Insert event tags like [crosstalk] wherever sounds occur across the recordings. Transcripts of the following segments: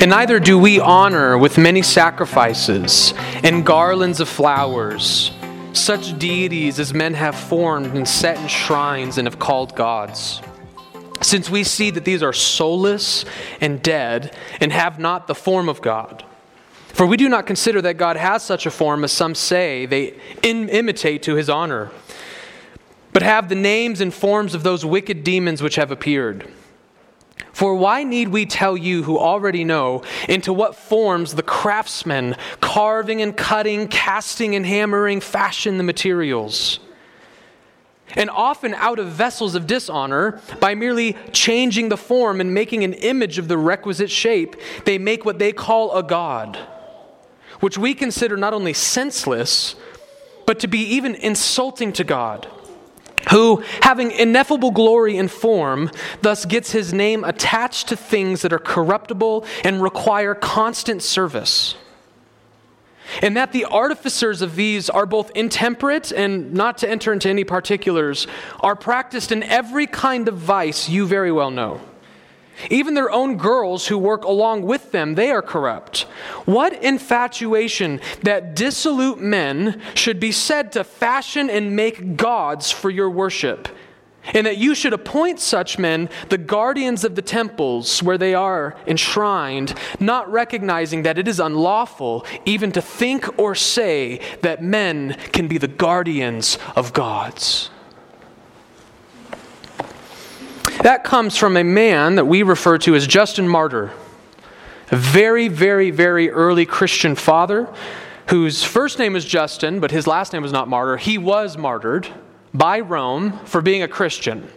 And neither do we honor with many sacrifices and garlands of flowers such deities as men have formed and set in shrines and have called gods. Since we see that these are soulless and dead and have not the form of God. For we do not consider that God has such a form as some say they imitate to his honor, but have the names and forms of those wicked demons which have appeared. For why need we tell you who already know into what forms the craftsmen, carving and cutting, casting and hammering, fashion the materials? And often out of vessels of dishonor, by merely changing the form and making an image of the requisite shape, they make what they call a god, which we consider not only senseless, but to be even insulting to God who, having ineffable glory in form, thus gets his name attached to things that are corruptible and require constant service. And that the artificers of these are both intemperate and, not to enter into any particulars, are practiced in every kind of vice you very well know. Even their own girls who work along with them, they are corrupt. What infatuation that dissolute men should be said to fashion and make gods for your worship, and that you should appoint such men the guardians of the temples where they are enshrined, not recognizing that it is unlawful even to think or say that men can be the guardians of gods. That comes from a man that we refer to as Justin Martyr, a very, very, very early Christian father whose first name was Justin, but his last name was not Martyr. He was martyred by Rome for being a Christian.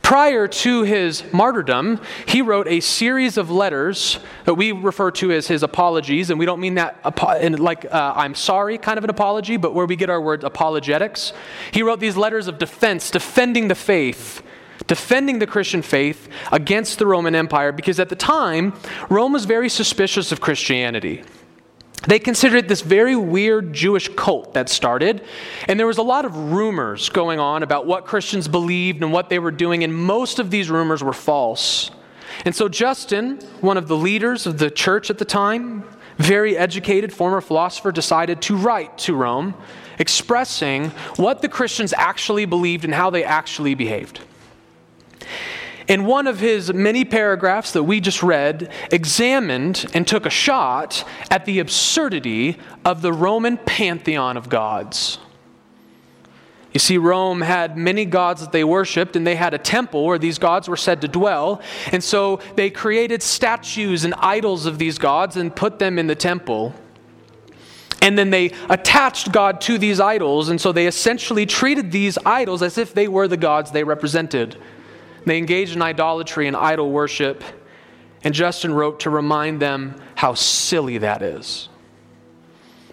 Prior to his martyrdom, he wrote a series of letters that we refer to as his apologies, and we don't mean that like uh, I'm sorry kind of an apology, but where we get our word apologetics. He wrote these letters of defense, defending the faith defending the Christian faith against the Roman Empire because at the time, Rome was very suspicious of Christianity. They considered this very weird Jewish cult that started, and there was a lot of rumors going on about what Christians believed and what they were doing, and most of these rumors were false. And so, Justin, one of the leaders of the church at the time, very educated former philosopher, decided to write to Rome expressing what the Christians actually believed and how they actually behaved. In one of his many paragraphs that we just read, examined and took a shot at the absurdity of the Roman pantheon of gods. You see, Rome had many gods that they worshiped, and they had a temple where these gods were said to dwell. And so they created statues and idols of these gods and put them in the temple. And then they attached God to these idols, and so they essentially treated these idols as if they were the gods they represented. They engaged in idolatry and idol worship. And Justin wrote to remind them how silly that is.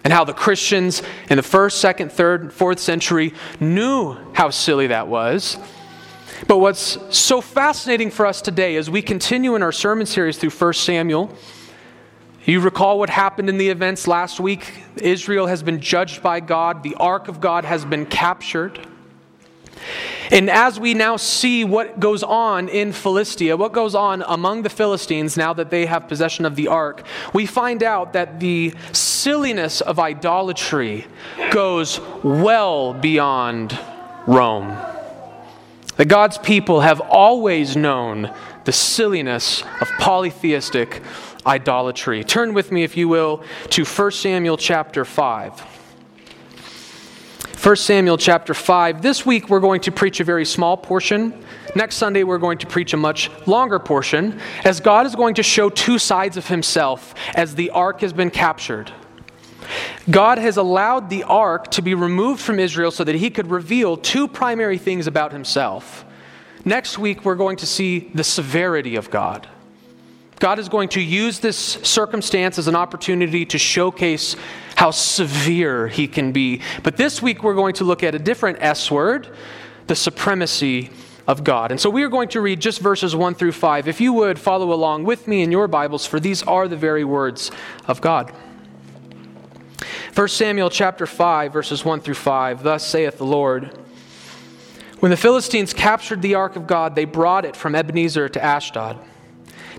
And how the Christians in the first, second, third, fourth century knew how silly that was. But what's so fascinating for us today as we continue in our sermon series through 1 Samuel, you recall what happened in the events last week. Israel has been judged by God, the ark of God has been captured. And as we now see what goes on in Philistia, what goes on among the Philistines now that they have possession of the ark, we find out that the silliness of idolatry goes well beyond Rome. That God's people have always known the silliness of polytheistic idolatry. Turn with me, if you will, to 1 Samuel chapter 5. 1 Samuel chapter 5. This week we're going to preach a very small portion. Next Sunday we're going to preach a much longer portion as God is going to show two sides of himself as the ark has been captured. God has allowed the ark to be removed from Israel so that he could reveal two primary things about himself. Next week we're going to see the severity of God. God is going to use this circumstance as an opportunity to showcase how severe he can be. But this week we're going to look at a different S word, the supremacy of God. And so we are going to read just verses 1 through 5. If you would follow along with me in your Bibles, for these are the very words of God. 1 Samuel chapter 5, verses 1 through 5. Thus saith the Lord When the Philistines captured the ark of God, they brought it from Ebenezer to Ashdod.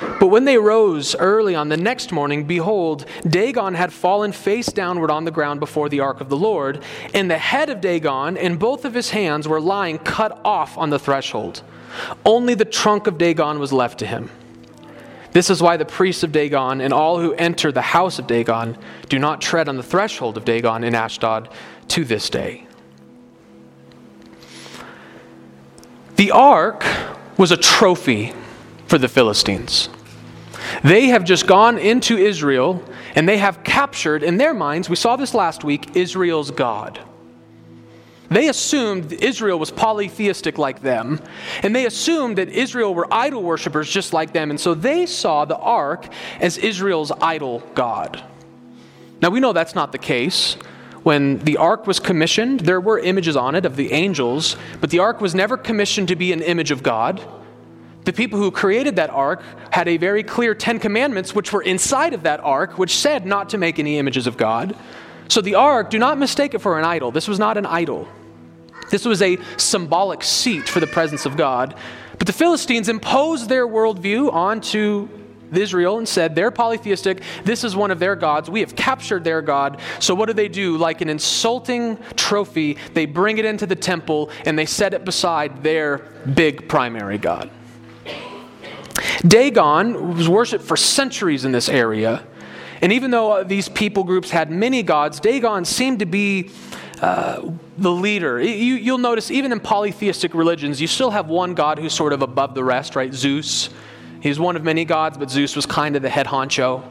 But when they rose early on the next morning, behold, Dagon had fallen face downward on the ground before the ark of the Lord, and the head of Dagon and both of his hands were lying cut off on the threshold. Only the trunk of Dagon was left to him. This is why the priests of Dagon and all who enter the house of Dagon do not tread on the threshold of Dagon in Ashdod to this day. The ark was a trophy for the Philistines. They have just gone into Israel and they have captured, in their minds, we saw this last week, Israel's God. They assumed Israel was polytheistic like them, and they assumed that Israel were idol worshippers just like them, and so they saw the ark as Israel's idol God. Now we know that's not the case. When the ark was commissioned, there were images on it of the angels, but the ark was never commissioned to be an image of God. The people who created that ark had a very clear Ten Commandments, which were inside of that ark, which said not to make any images of God. So the ark, do not mistake it for an idol. This was not an idol. This was a symbolic seat for the presence of God. But the Philistines imposed their worldview onto Israel and said, They're polytheistic. This is one of their gods. We have captured their God. So what do they do? Like an insulting trophy, they bring it into the temple and they set it beside their big primary God. Dagon was worshipped for centuries in this area. And even though these people groups had many gods, Dagon seemed to be uh, the leader. You, will notice even in polytheistic religions, you still have one god who's sort of above the rest, right? Zeus. He's one of many gods, but Zeus was kind of the head honcho.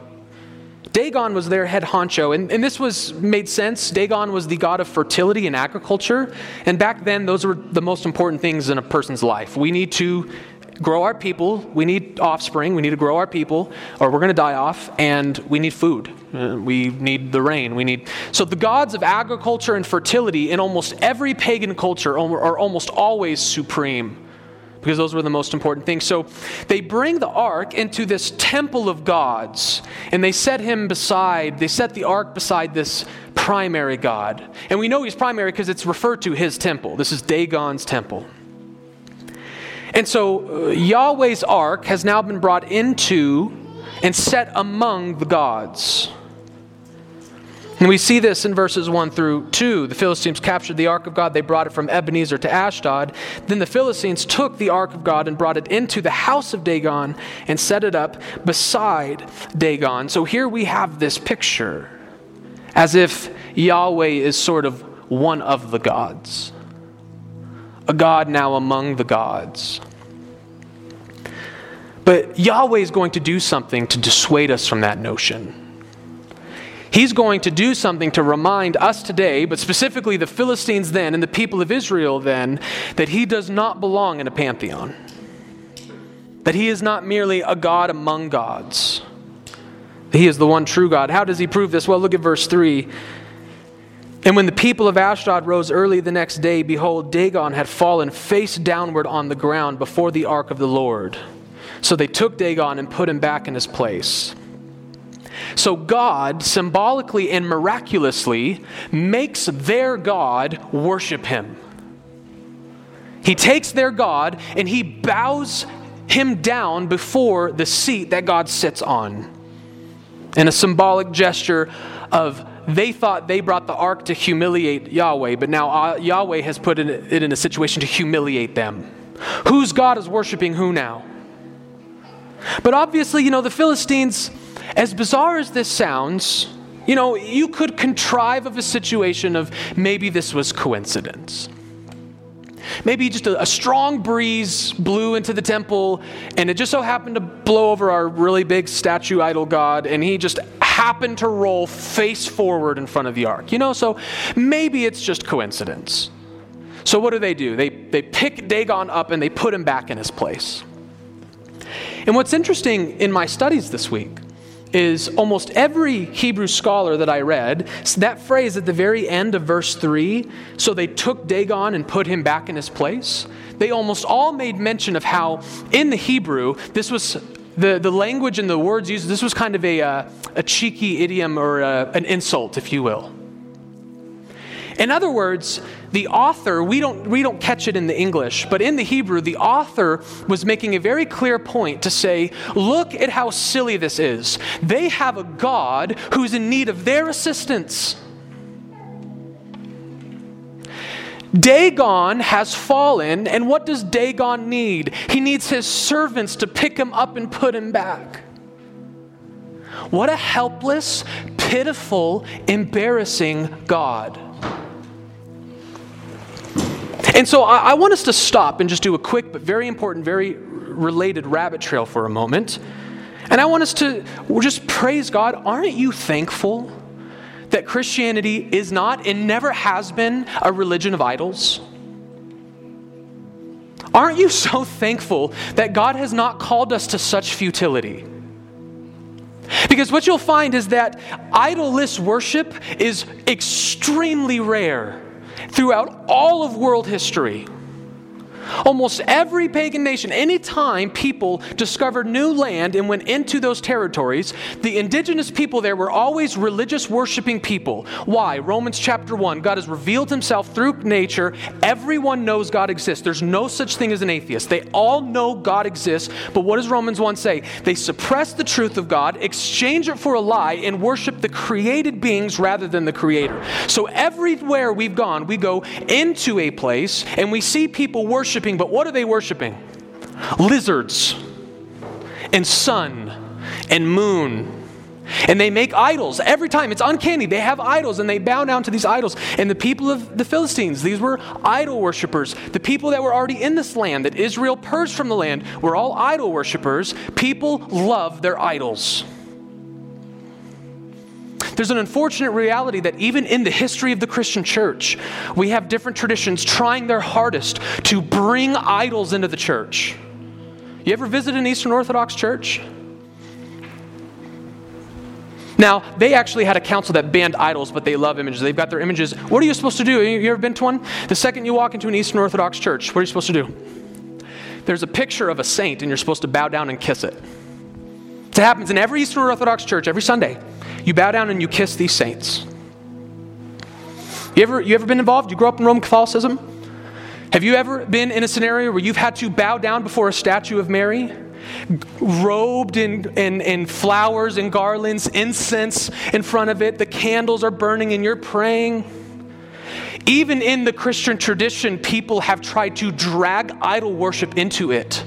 Dagon was their head honcho, and, and this was made sense. Dagon was the god of fertility and agriculture, and back then those were the most important things in a person's life. We need to grow our people, we need offspring, we need to grow our people, or we're going to die off, and we need food. Uh, we need the rain. We need so the gods of agriculture and fertility in almost every pagan culture are almost always supreme because those were the most important things. So they bring the ark into this temple of gods, and they set him beside, they set the ark beside this primary God. And we know he's primary because it's referred to his temple. This is Dagon's temple. And so uh, Yahweh's ark has now been brought into and set among the gods. And we see this in verses 1 through 2. The Philistines captured the ark of God. They brought it from Ebenezer to Ashdod. Then the Philistines took the ark of God and brought it into the house of Dagon and set it up beside Dagon. So here we have this picture as if Yahweh is sort of one of the gods, a God now among the gods. But Yahweh is going to do something to dissuade us from that notion. He's going to do something to remind us today, but specifically the Philistines then and the people of Israel then, that he does not belong in a pantheon. That he is not merely a God among gods. He is the one true God. How does he prove this? Well, look at verse 3. And when the people of Ashdod rose early the next day, behold, Dagon had fallen face downward on the ground before the ark of the Lord. So they took Dagon and put him back in his place. So God symbolically and miraculously makes their God worship him. He takes their God and he bows him down before the seat that God sits on. In a symbolic gesture of they thought they brought the ark to humiliate Yahweh, but now uh, Yahweh has put it in a situation to humiliate them. Whose God is worshiping who now? But obviously, you know, the Philistines as bizarre as this sounds, you know, you could contrive of a situation of maybe this was coincidence. Maybe just a, a, strong breeze blew into the temple, and it just so happened to blow over our really big statue idol god, and he just happened to roll face forward in front of the ark. You know, so maybe it's just coincidence. So what do they do? They, they pick Dagon up and they put him back in his place. And what's interesting in my studies this week is almost every Hebrew scholar that I read, that phrase at the very end of verse 3, so they took Dagon and put him back in his place, they almost all made mention of how in the Hebrew, this was the, the language and the words used, this was kind of a, uh, a cheeky idiom or a, uh, an insult, if you will. In other words, the author, we don't, we don't catch it in the English, but in the Hebrew, the author was making a very clear point to say, look at how silly this is. They have a God who's in need of their assistance. Dagon has fallen, and what does Dagon need? He needs his servants to pick him up and put him back. What a helpless, pitiful, embarrassing God. And so I, I want us to stop and just do a quick but very important, very related rabbit trail for a moment. And I want us to just praise God. Aren't you thankful that Christianity is not and never has been a religion of idols? Aren't you so thankful that God has not called us to such futility? Because what you'll find is that idolless worship is extremely rare throughout all of world history. Almost every pagan nation, anytime people discovered new land and went into those territories, the indigenous people there were always religious worshiping people. Why? Romans chapter 1 God has revealed himself through nature. Everyone knows God exists. There's no such thing as an atheist. They all know God exists. But what does Romans 1 say? They suppress the truth of God, exchange it for a lie, and worship the created beings rather than the creator. So everywhere we've gone, we go into a place and we see people worship worshiping, but what are they worshiping? Lizards and sun and moon. And they make idols every time. It's uncanny. They have idols and they bow down to these idols. And the people of the Philistines, these were idol worshippers. The people that were already in this land, that Israel purged from the land, were all idol worshippers. People love their idols. There's an unfortunate reality that even in the history of the Christian church, we have different traditions trying their hardest to bring idols into the church. You ever visit an Eastern Orthodox church? Now, they actually had a council that banned idols, but they love images. They've got their images. What are you supposed to do? You ever been to one? The second you walk into an Eastern Orthodox church, what are you supposed to do? There's a picture of a saint, and you're supposed to bow down and kiss it. It happens in every Eastern Orthodox church every Sunday. You bow down and you kiss these saints. You ever, you ever been involved? You grew up in Roman Catholicism? Have you ever been in a scenario where you've had to bow down before a statue of Mary? Robed in, in, in flowers and garlands, incense in front of it, the candles are burning and you're praying. Even in the Christian tradition, people have tried to drag idol worship into it.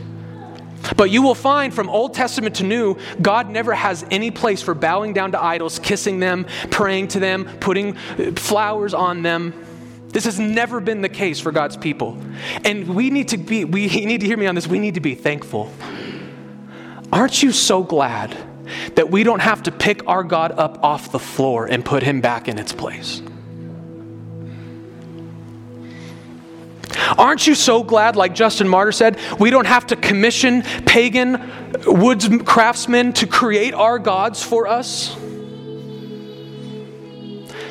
But you will find from Old Testament to New, God never has any place for bowing down to idols, kissing them, praying to them, putting uh, flowers on them. This has never been the case for God's people. And we need to be, we [laughs] need to hear me on this, we need to be thankful. Aren't you so glad that we don't have to pick our God up off the floor and put him back in its place? Aren't you so glad, like Justin Martyr said, we don't have to commission pagan woods craftsmen to create our gods for us?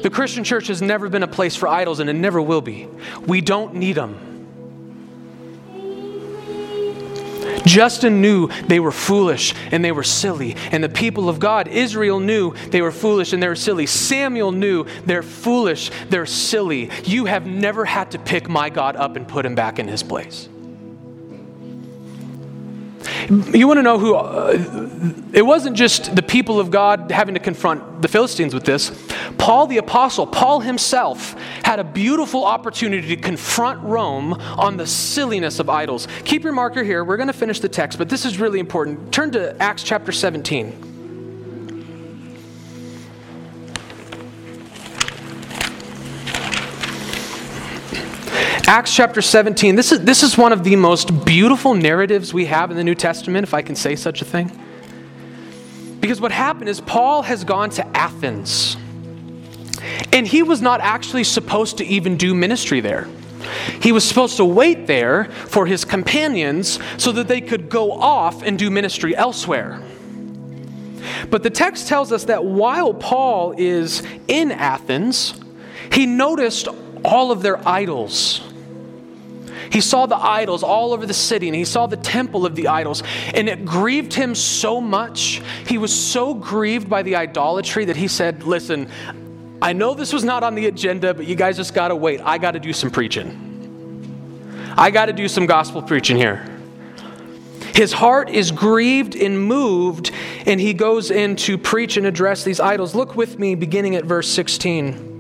The Christian church has never been a place for idols, and it never will be. We don't need them. Justin knew they were foolish and they were silly. And the people of God, Israel, knew they were foolish and they were silly. Samuel knew they're foolish, they're silly. You have never had to pick my God up and put him back in his place. You want to know who? Uh, it wasn't just the people of God having to confront the Philistines with this. Paul the Apostle, Paul himself, had a beautiful opportunity to confront Rome on the silliness of idols. Keep your marker here. We're going to finish the text, but this is really important. Turn to Acts chapter 17. Acts chapter 17, this is, this is one of the most beautiful narratives we have in the New Testament, if I can say such a thing. Because what happened is Paul has gone to Athens, and he was not actually supposed to even do ministry there. He was supposed to wait there for his companions so that they could go off and do ministry elsewhere. But the text tells us that while Paul is in Athens, he noticed all of their idols. He saw the idols all over the city and he saw the temple of the idols, and it grieved him so much. He was so grieved by the idolatry that he said, Listen, I know this was not on the agenda, but you guys just got to wait. I got to do some preaching. I got to do some gospel preaching here. His heart is grieved and moved, and he goes in to preach and address these idols. Look with me, beginning at verse 16.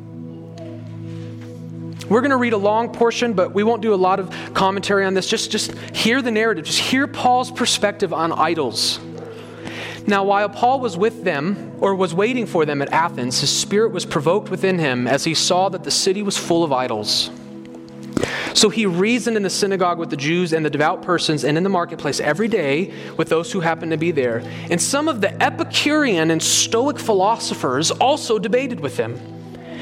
We're going to read a long portion, but we won't do a lot of commentary on this. Just, just hear the narrative. Just hear Paul's perspective on idols. Now, while Paul was with them, or was waiting for them at Athens, his spirit was provoked within him as he saw that the city was full of idols. So he reasoned in the synagogue with the Jews and the devout persons and in the marketplace every day with those who happened to be there. And some of the Epicurean and Stoic philosophers also debated with him.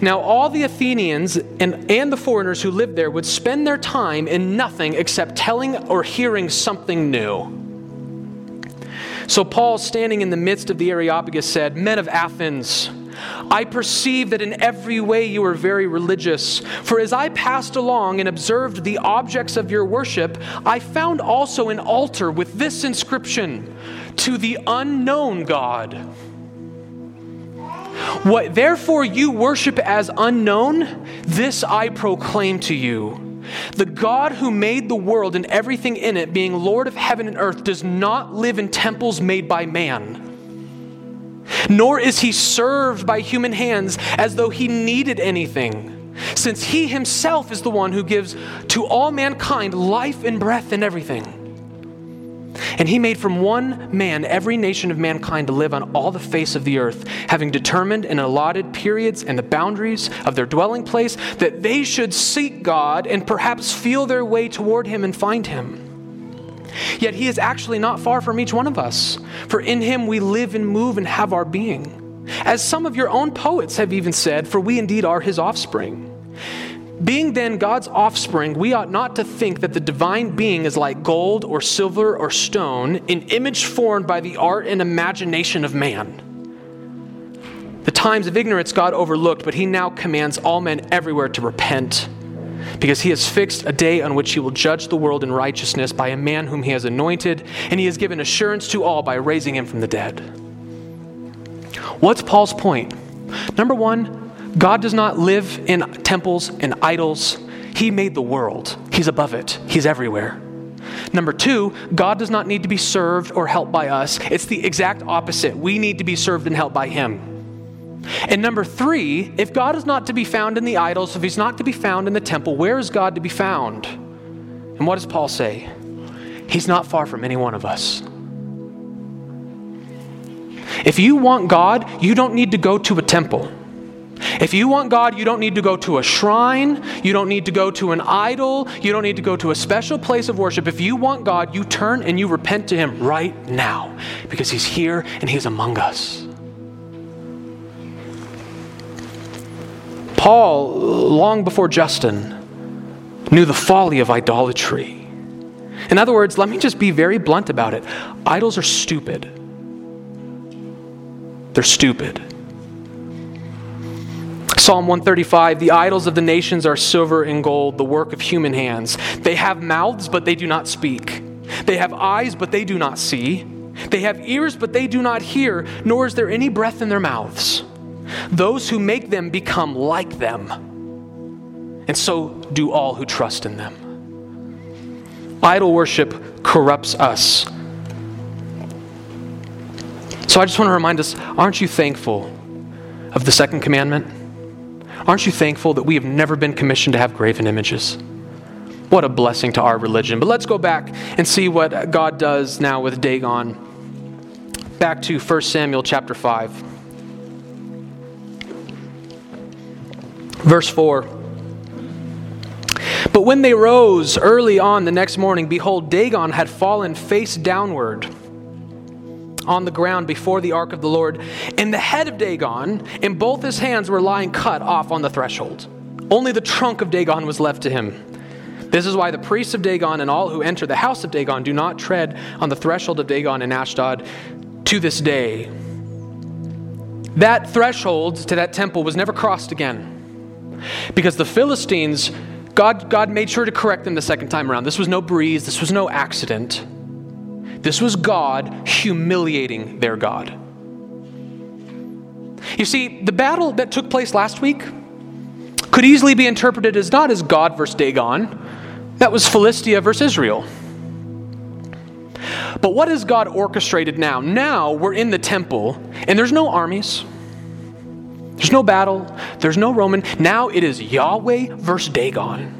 Now, all the Athenians and, and the foreigners who lived there would spend their time in nothing except telling or hearing something new. So, Paul, standing in the midst of the Areopagus, said, Men of Athens, I perceive that in every way you are very religious. For as I passed along and observed the objects of your worship, I found also an altar with this inscription To the unknown God. What therefore you worship as unknown, this I proclaim to you. The God who made the world and everything in it, being Lord of heaven and earth, does not live in temples made by man nor is he served by human hands as though he needed anything, since he himself is the one who gives to all mankind life and breath and everything. And he made from one man every nation of mankind to live on all the face of the earth, having determined and allotted periods and the boundaries of their dwelling place, that they should seek God and perhaps feel their way toward him and find him. Yet he is actually not far from each one of us, for in him we live and move and have our being. As some of your own poets have even said, for we indeed are his offspring. Being then God's offspring, we ought not to think that the divine being is like gold or silver or stone, an image formed by the art and imagination of man. The times of ignorance God overlooked, but he now commands all men everywhere to repent because he has fixed a day on which he will judge the world in righteousness by a man whom he has anointed, and he has given assurance to all by raising him from the dead. What's Paul's point? Number one, God does not live in temples and idols. He made the world, He's above it, He's everywhere. Number two, God does not need to be served or helped by us. It's the exact opposite. We need to be served and helped by Him. And number three, if God is not to be found in the idols, if he's not to be found in the temple, where is God to be found? And what does Paul say? He's not far from any one of us. If you want God, you don't need to go to a temple. If you want God, you don't need to go to a shrine. You don't need to go to an idol. You don't need to go to a special place of worship. If you want God, you turn and you repent to Him right now because He's here and He's among us. Paul, long before Justin, knew the folly of idolatry. In other words, let me just be very blunt about it idols are stupid. They're stupid. Psalm 135 The idols of the nations are silver and gold, the work of human hands. They have mouths, but they do not speak. They have eyes, but they do not see. They have ears, but they do not hear, nor is there any breath in their mouths. Those who make them become like them, and so do all who trust in them. Idol worship corrupts us. So I just want to remind us aren't you thankful of the second commandment? Aren't you thankful that we have never been commissioned to have graven images? What a blessing to our religion. But let's go back and see what God does now with Dagon. Back to 1 Samuel chapter 5. Verse 4 But when they rose early on the next morning, behold, Dagon had fallen face downward on the ground before the ark of the Lord, and the head of Dagon and both his hands were lying cut off on the threshold. Only the trunk of Dagon was left to him. This is why the priests of Dagon and all who enter the house of Dagon do not tread on the threshold of Dagon in Ashdod to this day. That threshold to that temple was never crossed again because the Philistines, God, God made sure to correct them the second time around. This was no breeze, this was no accident. This was God humiliating their God. You see, the battle that took place last week could easily be interpreted as not as God versus Dagon, that was Philistia versus Israel. But what has God orchestrated now? Now we're in the temple, and there's no armies. There's no battle. There's no Roman. Now it is Yahweh versus Dagon.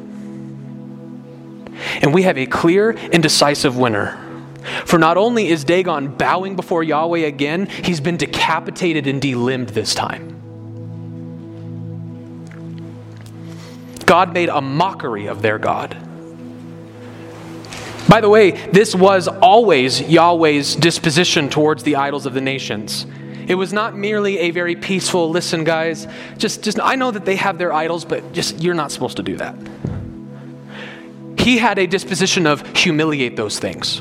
And we have a clear and decisive winner. For not only is Dagon bowing before Yahweh again, he's been decapitated and delimbed this time. God made a mockery of their God. By the way, this was always Yahweh's disposition towards the idols of the nations. It was not merely a very peaceful, listen, guys, just, just I know that they have their idols, but just you're not supposed to do that. He had a disposition of humiliate those things.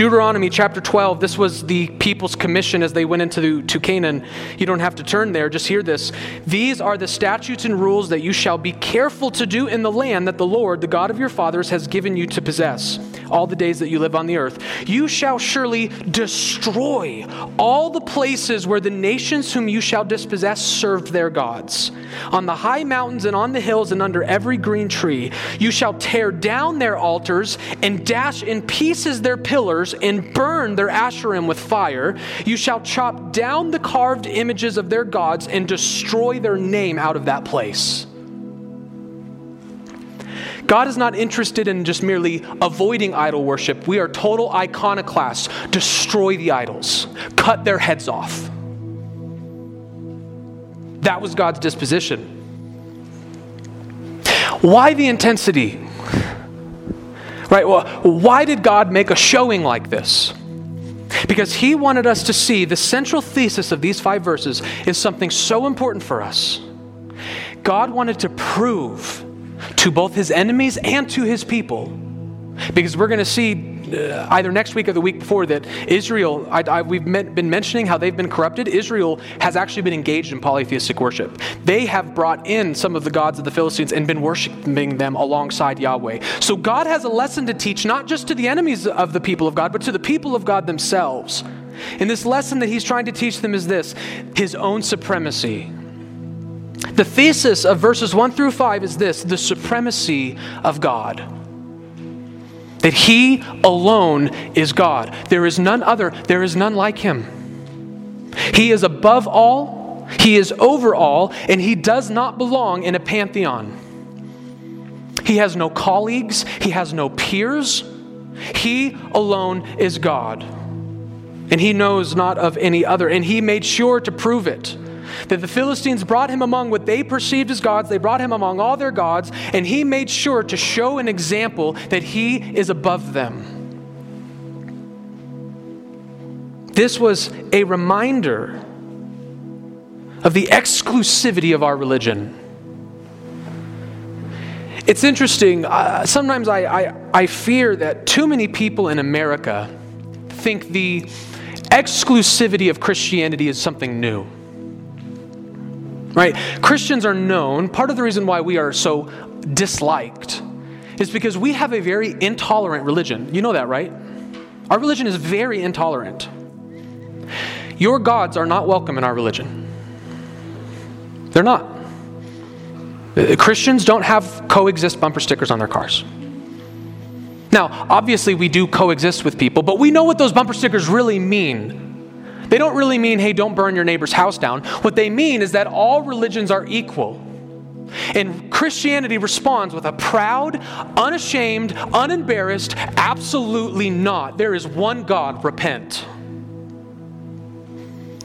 Deuteronomy chapter 12, this was the people's commission as they went into to Canaan. You don't have to turn there, just hear this. These are the statutes and rules that you shall be careful to do in the land that the Lord, the God of your fathers, has given you to possess all the days that you live on the earth. You shall surely destroy all the places where the nations whom you shall dispossess served their gods. On the high mountains and on the hills and under every green tree, you shall tear down their altars and dash in pieces their pillars and burn their asherim with fire. You shall chop down the carved images of their gods and destroy their name out of that place. God is not interested in just merely avoiding idol worship. We are total iconoclasts. Destroy the idols, cut their heads off. That was God's disposition. Why the intensity? Right? Well, why did God make a showing like this? Because he wanted us to see the central thesis of these five verses is something so important for us. God wanted to prove to both his enemies and to his people. Because we're going to see uh, either next week or the week before that Israel, I, I, we've met, been mentioning how they've been corrupted. Israel has actually been engaged in polytheistic worship. They have brought in some of the gods of the Philistines and been worshiping them alongside Yahweh. So God has a lesson to teach, not just to the enemies of the people of God, but to the people of God themselves. And this lesson that he's trying to teach them is this his own supremacy. The thesis of verses 1 through 5 is this the supremacy of God. That He alone is God. There is none other, there is none like Him. He is above all, He is over all, and He does not belong in a pantheon. He has no colleagues, He has no peers. He alone is God. And He knows not of any other, and He made sure to prove it that the Philistines brought him among what they perceived as gods. They brought him among all their gods, and he made sure to show an example that he is above them. This was a reminder of the exclusivity of our religion. It's interesting. Uh, sometimes I, I, I fear that too many people in America think the exclusivity of Christianity is something new. Right? Christians are known, part of the reason why we are so disliked is because we have a very intolerant religion. You know that, right? Our religion is very intolerant. Your gods are not welcome in our religion. They're not. Uh, Christians don't have coexist bumper stickers on their cars. Now, obviously, we do coexist with people, but we know what those bumper stickers really mean. They don't really mean, hey, don't burn your neighbor's house down. What they mean is that all religions are equal. And Christianity responds with a proud, unashamed, unembarrassed, absolutely not. There is one God, repent.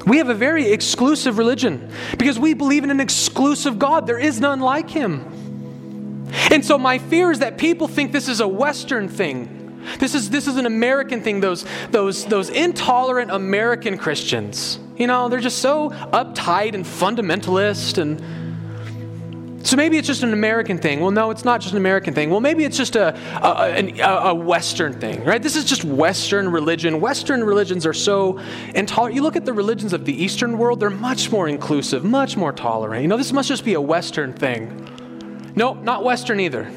We have a very exclusive religion because we believe in an exclusive God. There is none like him. And so my fear is that people think this is a Western thing. This is, this is an American thing, those, those, those intolerant American Christians. You know, they're just so uptight and fundamentalist and so maybe it's just an American thing. Well, no, it's not just an American thing. Well, maybe it's just a, a, a, a, Western thing, right? This is just Western religion. Western religions are so intolerant. You look at the religions of the Eastern world, they're much more inclusive, much more tolerant. You know, this must just be a Western thing. Nope, not Western either.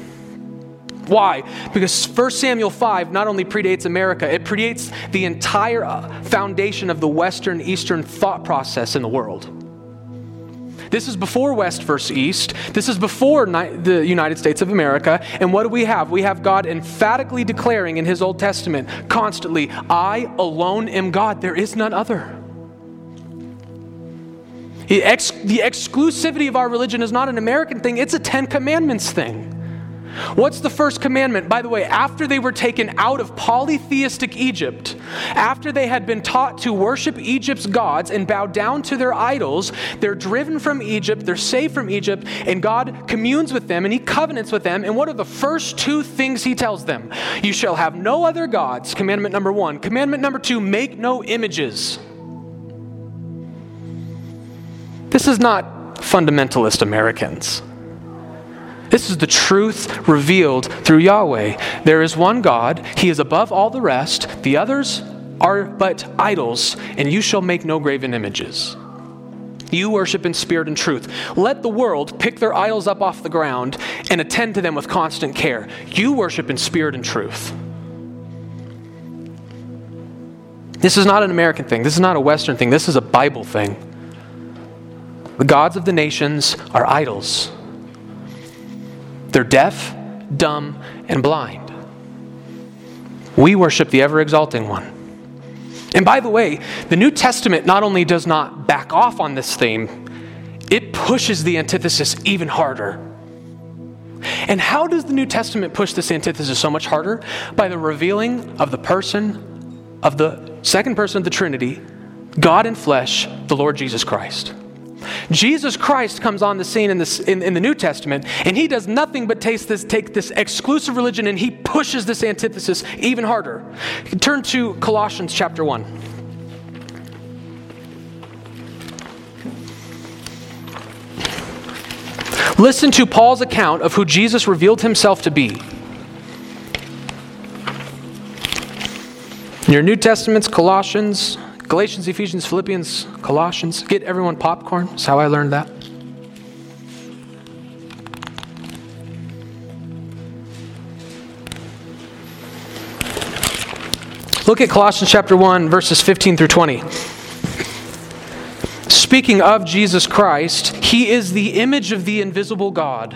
Why? Because 1 Samuel 5 not only predates America, it predates the entire uh, foundation of the Western Eastern thought process in the world. This is before West versus East. This is before ni- the United States of America. And what do we have? We have God emphatically declaring in His Old Testament constantly, I alone am God, there is none other. The, ex- the exclusivity of our religion is not an American thing, it's a Ten Commandments thing. What's the first commandment? By the way, after they were taken out of polytheistic Egypt, after they had been taught to worship Egypt's gods and bow down to their idols, they're driven from Egypt, they're saved from Egypt, and God communes with them and He covenants with them. And what are the first two things He tells them? You shall have no other gods, commandment number one. Commandment number two, make no images. This is not fundamentalist Americans. This is the truth revealed through Yahweh. There is one God, He is above all the rest, the others are but idols, and you shall make no graven images. You worship in spirit and truth. Let the world pick their idols up off the ground and attend to them with constant care. You worship in spirit and truth. This is not an American thing. This is not a Western thing. This is a Bible thing. The gods of the nations are idols. They're deaf, dumb, and blind. We worship the ever exalting one. And by the way, the New Testament not only does not back off on this theme, it pushes the antithesis even harder. And how does the New Testament push this antithesis so much harder? By the revealing of the person of the second person of the Trinity, God in flesh, the Lord Jesus Christ. Jesus Christ comes on the scene in, this, in, in, the New Testament, and he does nothing but this, take this exclusive religion and he pushes this antithesis even harder. Turn to Colossians chapter 1. Listen to Paul's account of who Jesus revealed himself to be. In your New Testaments, Colossians Galatians, Ephesians, Philippians, Colossians. Get everyone popcorn. That's how I learned that. Look at Colossians chapter 1, verses 15 through 20. Speaking of Jesus Christ, he is the image of the invisible God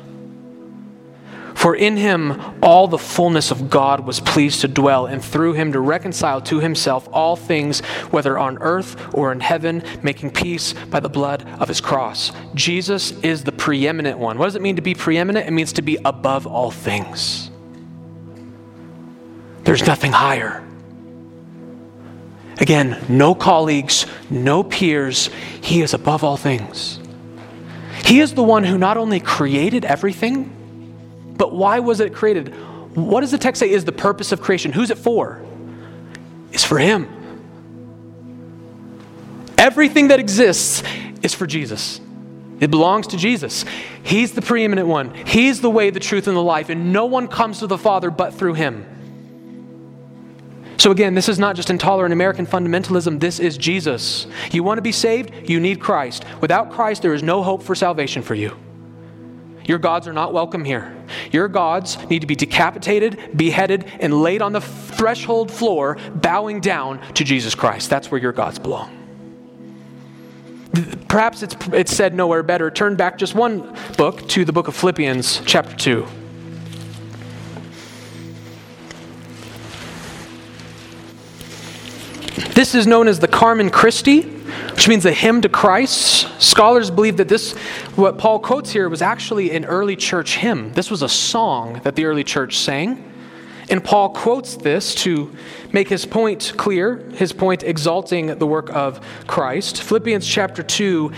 For in him all the fullness of God was pleased to dwell, and through him to reconcile to himself all things, whether on earth or in heaven, making peace by the blood of his cross. Jesus is the preeminent one. What does it mean to be preeminent? It means to be above all things. There's nothing higher. Again, no colleagues, no peers. He is above all things. He is the one who not only created everything, but why was it created? What does the text say is the purpose of creation? Who's it for? It's for Him. Everything that exists is for Jesus. It belongs to Jesus. He's the preeminent one. He's the way, the truth, and the life, and no one comes to the Father but through Him. So, again, this is not just intolerant American fundamentalism. This is Jesus. You want to be saved? You need Christ. Without Christ, there is no hope for salvation for you. Your gods are not welcome here. Your gods need to be decapitated, beheaded, and laid on the threshold floor, bowing down to Jesus Christ. That's where your gods belong. Perhaps it's, it's said nowhere better. Turn back just one book to the book of Philippians, chapter 2. This is known as the Carmen Christi which means the hymn to Christ. Scholars believe that this, what Paul quotes here, was actually an early church hymn. This was a song that the early church sang. And Paul quotes this to make his point clear, his point exalting the work of Christ. Philippians chapter 2,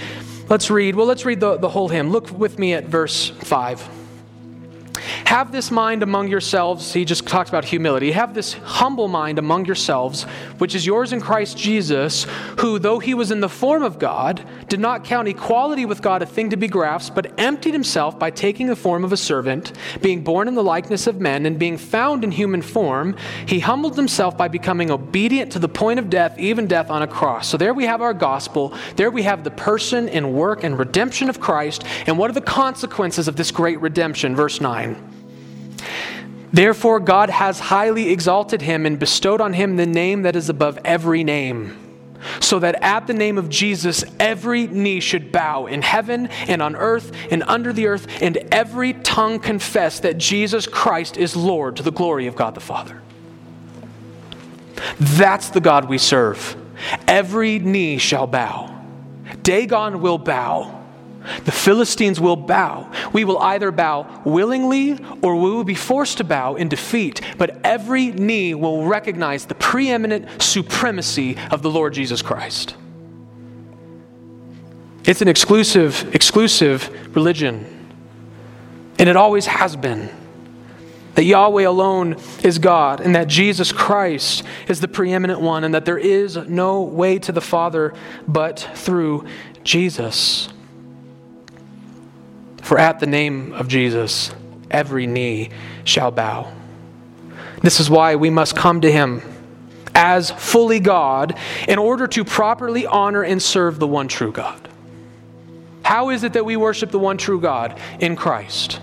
let's read, well, let's read the, the whole hymn. Look with me at verse 5. Have this mind among yourselves. He just talks about humility. Have this humble mind among yourselves, which is yours in Christ Jesus, who, though he was in the form of God, did not count equality with God a thing to be grasped, but emptied himself by taking the form of a servant, being born in the likeness of men, and being found in human form. He humbled himself by becoming obedient to the point of death, even death on a cross. So there we have our gospel. There we have the person and work and redemption of Christ. And what are the consequences of this great redemption? Verse 9. Therefore, God has highly exalted him and bestowed on him the name that is above every name, so that at the name of Jesus every knee should bow in heaven and on earth and under the earth, and every tongue confess that Jesus Christ is Lord to the glory of God the Father. That's the God we serve. Every knee shall bow. Dagon will bow. The Philistines will bow. We will either bow willingly or we will be forced to bow in defeat, but every knee will recognize the preeminent supremacy of the Lord Jesus Christ. It's an exclusive, exclusive religion. And it always has been. That Yahweh alone is God, and that Jesus Christ is the preeminent one, and that there is no way to the Father but through Jesus. For at the name of Jesus, every knee shall bow. This is why we must come to him as fully God in order to properly honor and serve the one true God. How is it that we worship the one true God? In Christ.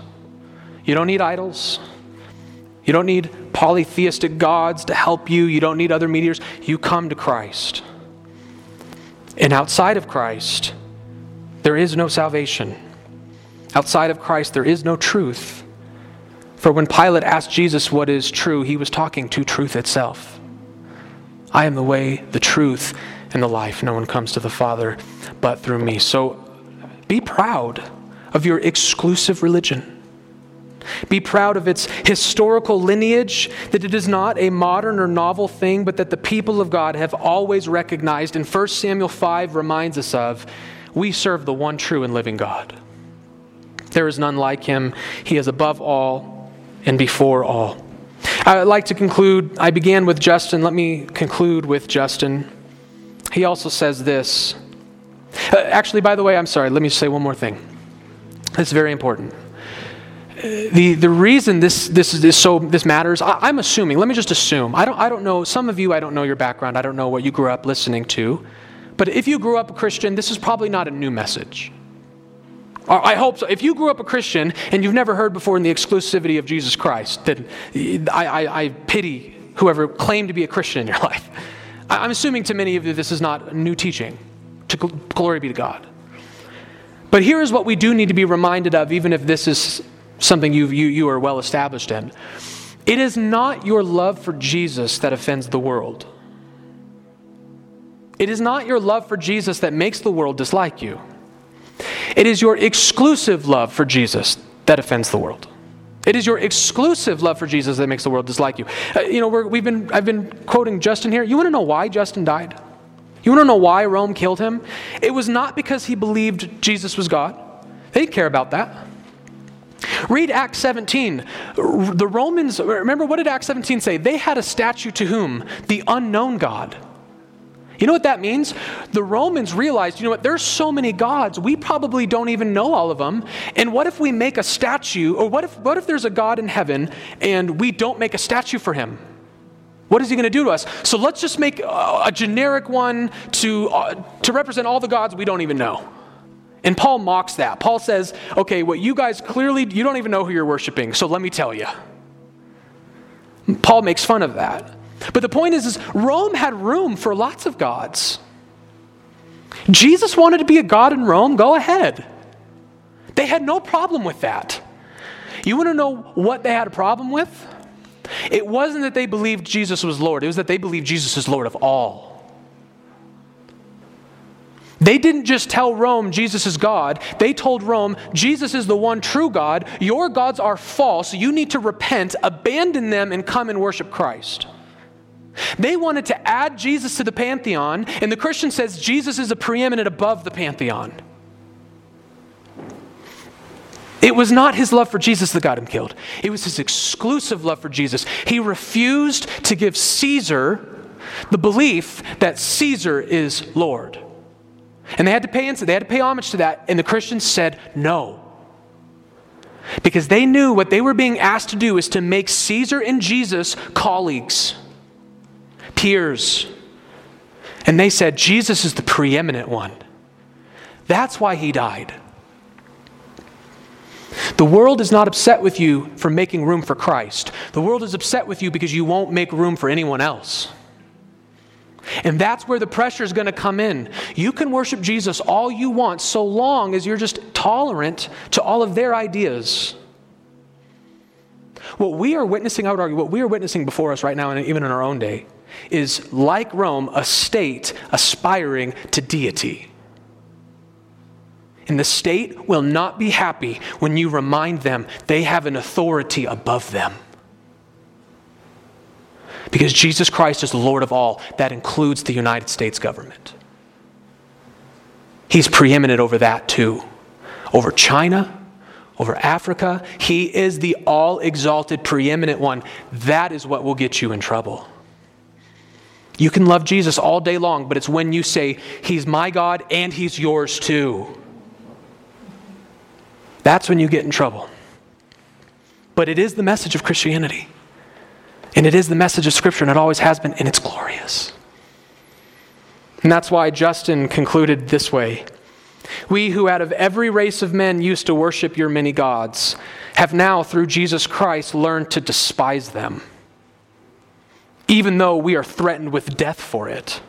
You don't need idols. You don't need polytheistic gods to help you. You don't need other meteors. You come to Christ. And outside of Christ, there is no salvation. Outside of Christ, there is no truth. For when Pilate asked Jesus what is true, he was talking to truth itself. I am the way, the truth, and the life. No one comes to the Father but through me. So be proud of your exclusive religion. Be proud of its historical lineage, that it is not a modern or novel thing, but that the people of God have always recognized, and 1 Samuel 5 reminds us of we serve the one true and living God. There is none like him. He is above all and before all. I'd like to conclude. I began with Justin. Let me conclude with Justin. He also says this. Uh, actually, by the way, I'm sorry. Let me say one more thing. It's very important. The, the reason this, this, is, so this matters, I, I'm assuming, let me just assume. I don't, I don't know, some of you, I don't know your background. I don't know what you grew up listening to. But if you grew up a Christian, this is probably not a new message. I hope so. If you grew up a Christian and you've never heard before in the exclusivity of Jesus Christ, then I, I, I pity whoever claimed to be a Christian in your [laughs] life. I'm assuming to many of you this is not new teaching. To glory be to God. But here is what we do need to be reminded of, even if this is something you, you, you are well established in. It is not your love for Jesus that offends the world. It is not your love for Jesus that makes the world dislike you. It is your exclusive love for Jesus that offends the world. It is your exclusive love for Jesus that makes the world dislike you. Uh, you know, we have been, I've been quoting Justin here. You want to know why Justin died? You want to know why Rome killed him? It was not because he believed Jesus was God. They didn't care about that. Read Acts 17. The Romans, remember what did Acts 17 say? They had a statue to whom? The unknown God. You know what that means? The Romans realized, you know what, there's so many gods, we probably don't even know all of them. And what if we make a statue, or what if, what if there's a God in heaven and we don't make a statue for him? What is he going to do to us? So let's just make a, generic one to, uh, to represent all the gods we don't even know. And Paul mocks that. Paul says, okay, what you guys clearly, you don't even know who you're worshiping, so let me tell you. Paul makes fun of that. But the point is, is Rome had room for lots of gods. Jesus wanted to be a god in Rome, go ahead. They had no problem with that. You want to know what they had a problem with? It wasn't that they believed Jesus was Lord, it was that they believed Jesus is Lord of all. They didn't just tell Rome Jesus is God. They told Rome Jesus is the one true God. Your gods are false. You need to repent, abandon them, and come and worship Christ. They wanted to add Jesus to the pantheon, and the Christian says Jesus is a preeminent above the pantheon. It was not his love for Jesus that got him killed. It was his exclusive love for Jesus. He refused to give Caesar the belief that Caesar is Lord. And they had to pay they had to pay homage to that, and the Christians said no. Because they knew what they were being asked to do is to make Caesar and Jesus colleagues, peers. And they said Jesus is the preeminent one. That's why he died. The world is not upset with you for making room for Christ. The world is upset with you because you won't make room for anyone else. And that's where the pressure is going to come in. You can worship Jesus all you want so long as you're just tolerant to all of their ideas. What we are witnessing, I would argue, what we are witnessing before us right now, and even in our own day, is like Rome, a state aspiring to deity. And the state will not be happy when you remind them they have an authority above them. Because Jesus Christ is the Lord of all. That includes the United States government. He's preeminent over that too. Over China, over Africa. He is the all exalted, preeminent one. That is what will get you in trouble. You can love Jesus all day long, but it's when you say, He's my God and He's yours too. That's when you get in trouble. But it is the message of Christianity. And it is the message of Scripture, and it always has been, and it's glorious. And that's why Justin concluded this way We who out of every race of men used to worship your many gods have now, through Jesus Christ, learned to despise them, even though we are threatened with death for it.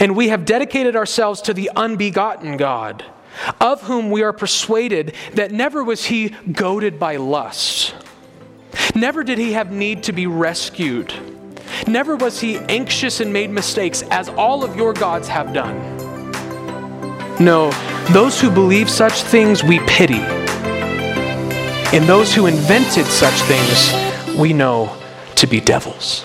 And we have dedicated ourselves to the unbegotten God, of whom we are persuaded that never was he goaded by lust Never did he have need to be rescued. Never was he anxious and made mistakes, as all of your gods have done. No, those who believe such things we pity. And those who invented such things we know to be devils.